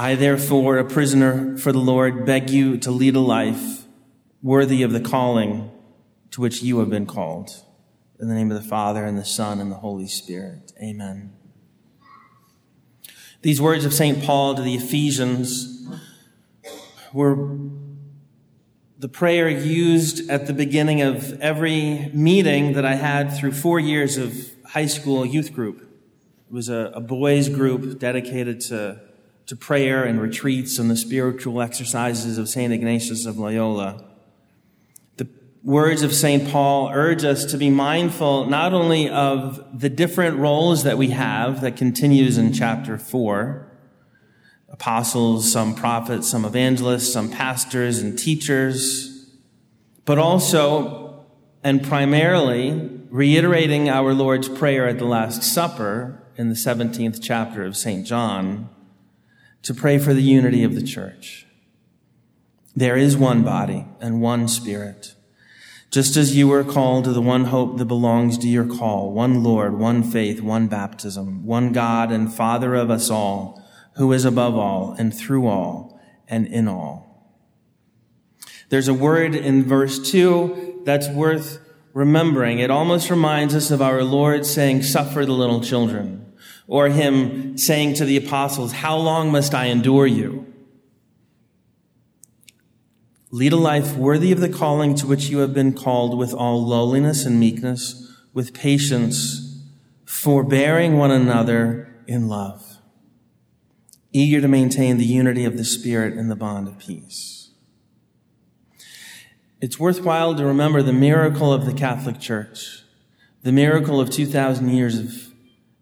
I, therefore, a prisoner for the Lord, beg you to lead a life worthy of the calling to which you have been called. In the name of the Father, and the Son, and the Holy Spirit. Amen. These words of St. Paul to the Ephesians were the prayer used at the beginning of every meeting that I had through four years of high school youth group. It was a, a boys group dedicated to, to prayer and retreats and the spiritual exercises of St. Ignatius of Loyola. The words of St. Paul urge us to be mindful not only of the different roles that we have that continues in chapter four, apostles, some prophets, some evangelists, some pastors and teachers, but also and primarily reiterating our Lord's Prayer at the Last Supper in the 17th chapter of St. John to pray for the unity of the church. There is one body and one spirit. Just as you were called to the one hope that belongs to your call, one Lord, one faith, one baptism, one God and Father of us all, who is above all and through all and in all. There's a word in verse two that's worth remembering. It almost reminds us of our Lord saying, suffer the little children, or him saying to the apostles, how long must I endure you? Lead a life worthy of the calling to which you have been called with all lowliness and meekness, with patience, forbearing one another in love eager to maintain the unity of the Spirit in the bond of peace. It's worthwhile to remember the miracle of the Catholic Church, the miracle of 2,000 years of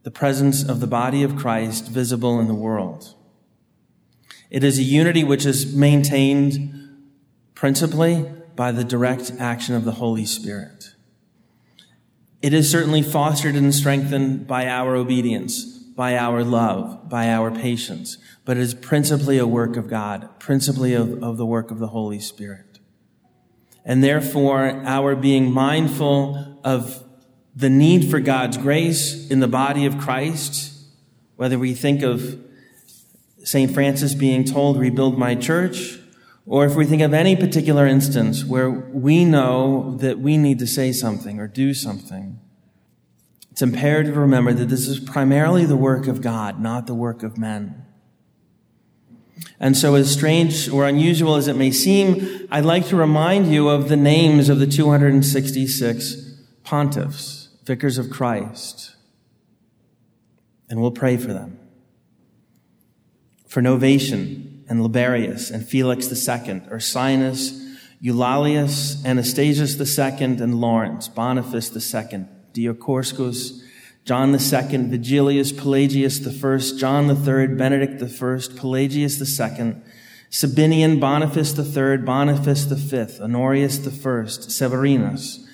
the presence of the body of Christ visible in the world. It is a unity which is maintained principally by the direct action of the Holy Spirit. It is certainly fostered and strengthened by our obedience, by our love, by our patience, but it is principally a work of God, principally of, of the work of the Holy Spirit. And therefore, our being mindful of the need for God's grace in the body of Christ, whether we think of St. Francis being told, rebuild my church, or if we think of any particular instance where we know that we need to say something or do something, it's imperative to remember that this is primarily the work of God, not the work of men. And so, as strange or unusual as it may seem, I'd like to remind you of the names of the 266 pontiffs, vicars of Christ. And we'll pray for them. For Novatian and Liberius and Felix II, Ursinus, Eulalius, Anastasius II, and Lawrence, Boniface II, Dioscorus, John II, Vigilius, Pelagius I, John III, Benedict I, Pelagius II, Sabinian, Boniface III, Boniface V, Honorius I, Severinus,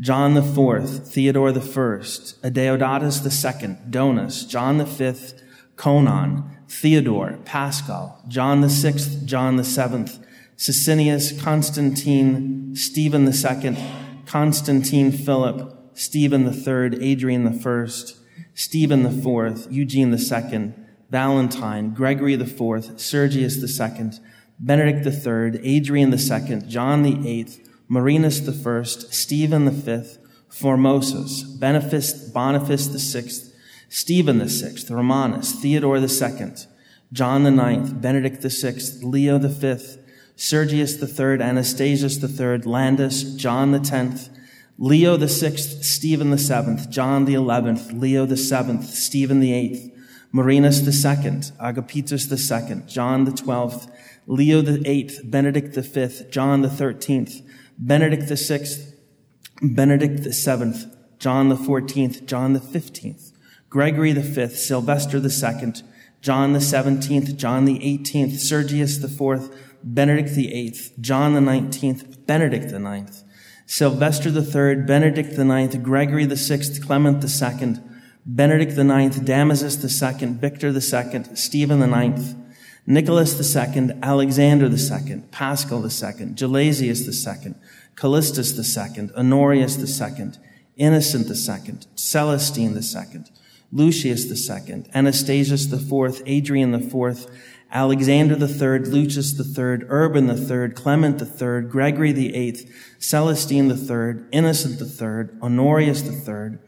John IV, Theodore I, Adeodatus II, Donus, John V, Conon, Theodore, Paschal, John VI, John VII, Sisinnius, Constantine, Stephen II, Constantine Philip, Stephen III, Adrian I, Stephen IV, Eugene II, Valentine, Gregory IV, Sergius II, Benedict III, Adrian II, John VIII, Marinus I, Stephen V, Formosus, Benefice, Boniface VI, Stephen VI, Romanus, Theodore II, John IX, Benedict VI, Leo V, Sergius III, Anastasius III, Landus, John X, Leo the sixth, Stephen the seventh, John the eleventh, Leo the seventh, Stephen the eighth, Marinus the second, Agapetus the second, John the twelfth, Leo the eighth, Benedict the fifth, John the thirteenth, Benedict the sixth, Benedict the seventh, John the fourteenth, John the fifteenth, Gregory the fifth, Sylvester the second, John the seventeenth, John the eighteenth, Sergius the fourth, Benedict the eighth, John the nineteenth, Benedict the ninth, Sylvester III, Benedict IX, Gregory VI, Clement II, Benedict IX, Damasus II, Victor II, Stephen IX, Nicholas II, Alexander II, Paschal II, Gelasius II, Callistus II, Honorius II, Innocent II, Celestine II, Lucius II, Anastasius IV, Adrian IV, Alexander III, Lucius III, Urban III, Clement III, Gregory VIII, Celestine III, Innocent III, Honorius III,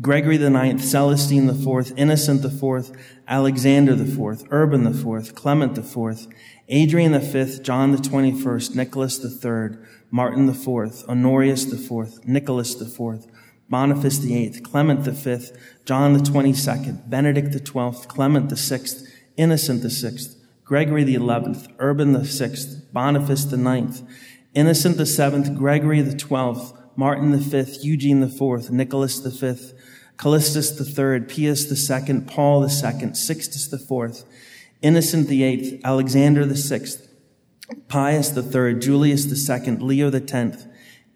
Gregory IX, Celestine IV, Innocent IV, Alexander IV, Urban IV, Clement IV, Adrian V, John the 21st, Nicholas III, Martin IV, Honorius IV, Nicholas IV, Boniface VIII, Clement V, John the 22nd, Benedict XII, Clement VI, Innocent VI, Gregory XI, Urban VI, Boniface IX, Innocent VII, Gregory XII, Martin V, Eugene IV, Nicholas V, Callistus III, Pius II, Paul II, Sixtus IV, Innocent VIII, Alexander VI, Pius III, Julius II, Leo X,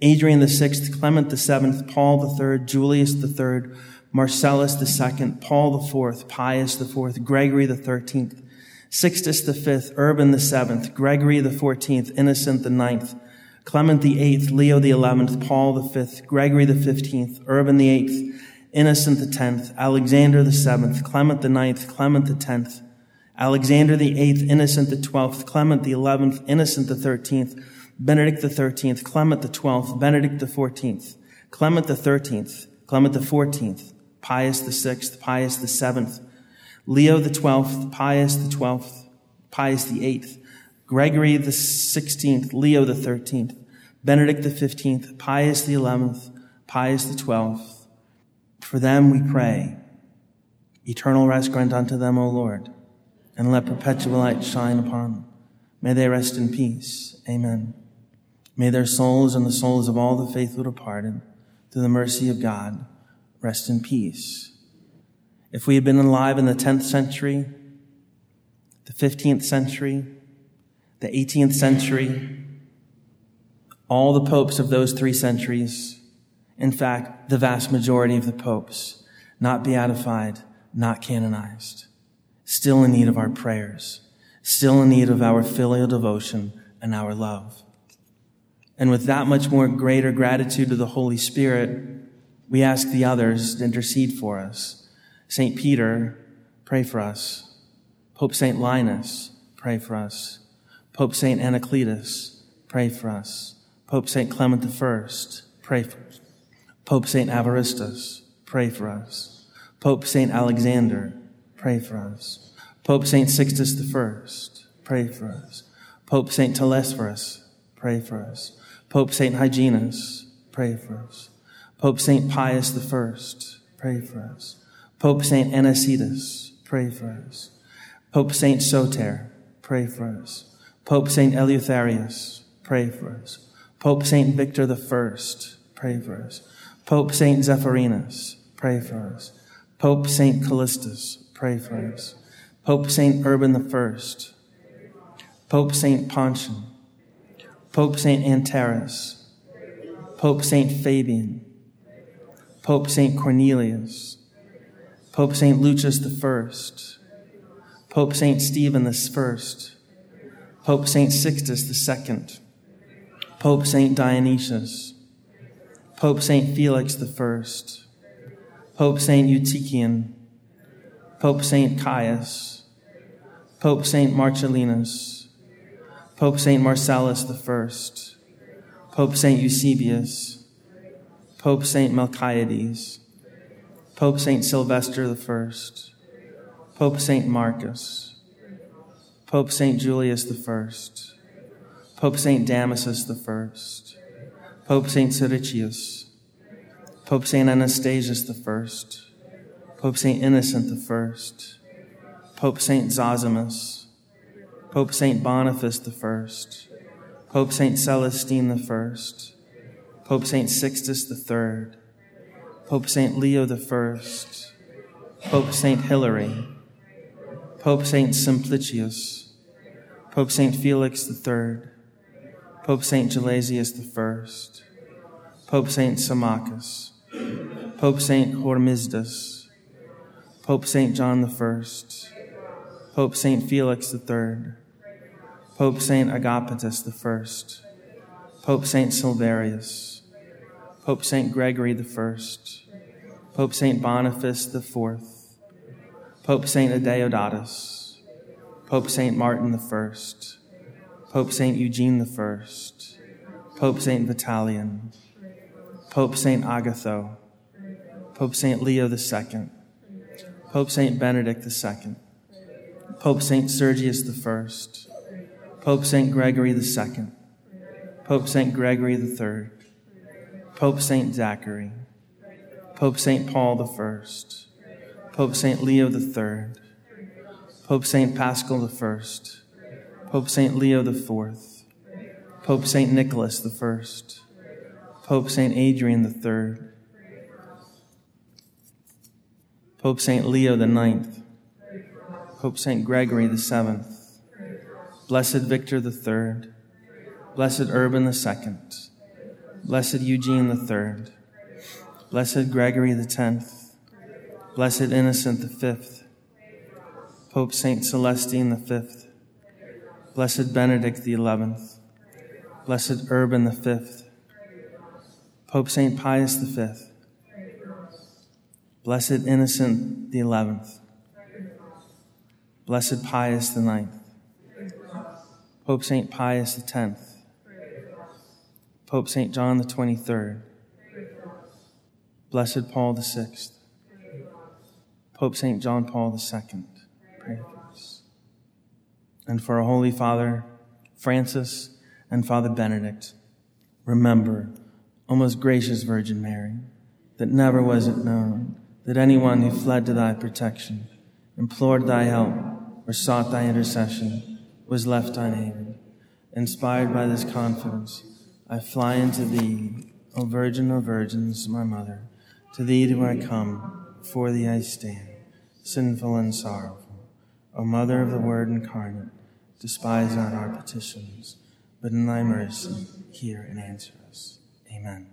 Adrian VI, Clement VII, Paul III, Julius III, Marcellus II, Paul IV, Pius IV, Gregory XIII, Sixtus V, Urban VII, Gregory XIV, Innocent IX, Clement VIII, Leo XI, Paul V, Gregory XV, Urban VIII, Innocent X, Alexander VII, Clement IX, Clement X, Alexander VIII, Innocent XII, Clement XI, Innocent XIII, Benedict XIII, Clement XII, Benedict XIV, Clement XIII, Clement XIV, Pius VI, Pius VII, Leo XII, Pius XII, Pius VIII, Gregory the 16th, Leo XIII, Benedict XV, Pius XI, Pius XII. For them we pray. Eternal rest grant unto them, O Lord, and let perpetual light shine upon them. May they rest in peace. Amen. May their souls and the souls of all the faithful departed, through the mercy of God, rest in peace. If we had been alive in the 10th century, the 15th century, the 18th century, all the popes of those three centuries, in fact, the vast majority of the popes, not beatified, not canonized, still in need of our prayers, still in need of our filial devotion and our love. And with that much more greater gratitude to the Holy Spirit, we ask the others to intercede for us St. Peter, pray for us. Pope St. Linus, pray for us. Pope St. Anacletus, pray for us. Pope St. Clement I, pray for us. Pope St. Evaristus, pray for us. Pope St. Alexander, pray for us. Pope St. Sixtus I, pray for us. Pope St. Telesphorus, pray for us. Pope St. Hyginus, pray for us. Pope St. Pius I, pray for us. Pope St. Anicetus, pray for us. Pope St. Soter, pray for us. Pope St. Eleutherius, pray for us. Pope St. Victor I, pray for us. Pope St. Zephyrinus, pray for us. Pope St. Callistus, pray for us. Pope St. Urban I, Pope St. Pontian, Pope St. Anterus, Pope St. Fabian, Pope St. Cornelius, Pope St. Lucius I, Pope St. Stephen I, Pope St. Sixtus II, Pope St. Dionysius, Pope St. Felix I, Pope St. Eutychian, Pope St. Caius, Pope St. Marcellinus, Pope St. Marcellus I, Pope St. Eusebius, Pope St. Melchiades, Pope St. Sylvester I, Pope St. Marcus, Pope St. Julius I, Pope St. Damasus I, Pope St. Siricius, Pope St. Anastasius I, Pope St. Innocent I, Pope St. Zosimus, Pope St. Boniface I, Pope St. Celestine I, Pope St. Sixtus III, Pope St. Leo I, Pope St. Hilary, Pope St. Simplicius, Pope St. Felix III, Pope St. Gelasius I, Pope St. Symmachus, Pope St. Hormisdas, Pope St. John I, Pope St. Felix III, Pope St. Agapetus I, Pope St. Silverius, Pope St. Gregory I, Pope St. Boniface IV, Pope Saint Adeodatus, Pope Saint Martin I, Pope Saint Eugene I, Pope Saint Vitalian, Pope Saint Agatho, Pope Saint Leo II, Pope Saint Benedict II, Pope Saint Sergius I, Pope Saint Gregory II, Pope Saint Gregory III, Pope Saint Zachary, Pope Saint Paul I, Pope Saint Leo III, Pope Saint Paschal I, Pope Saint Leo IV, Pope Saint Nicholas I, Pope Saint Adrian III, Pope Saint Leo IX, Pope Saint Gregory VII, Blessed Victor III, Blessed Urban II, Blessed Eugene III, Blessed Gregory X, Blessed Innocent V, Pope Saint Celestine V, Blessed Benedict XI, Blessed Urban V, Pope Saint Pius V, Blessed Innocent XI, Blessed Pius IX, Pope Saint Pius X, Pope St. John XXIII, Blessed Paul VI, Pope St. John Paul II, pray for us. And for our Holy Father, Francis, and Father Benedict, remember, O most gracious Virgin Mary, that never was it known that anyone who fled to thy protection, implored thy help, or sought thy intercession was left unaided. Inspired by this confidence, I fly into thee, O Virgin of Virgins, my mother. To thee do I come, before thee I stand, sinful and sorrowful. O Mother of the Word incarnate, despise not our petitions, but in thy mercy hear and answer us. Amen.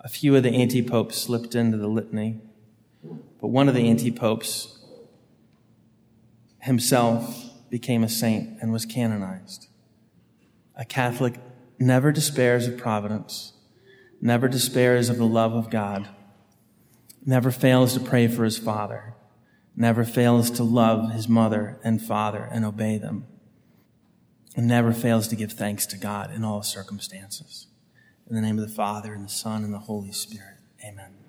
A few of the anti popes slipped into the litany, but one of the anti popes himself became a saint and was canonized. A Catholic never despairs of providence, never despairs of the love of God, never fails to pray for his father, never fails to love his mother and father and obey them, and never fails to give thanks to God in all circumstances. In the name of the Father, and the Son, and the Holy Spirit. Amen.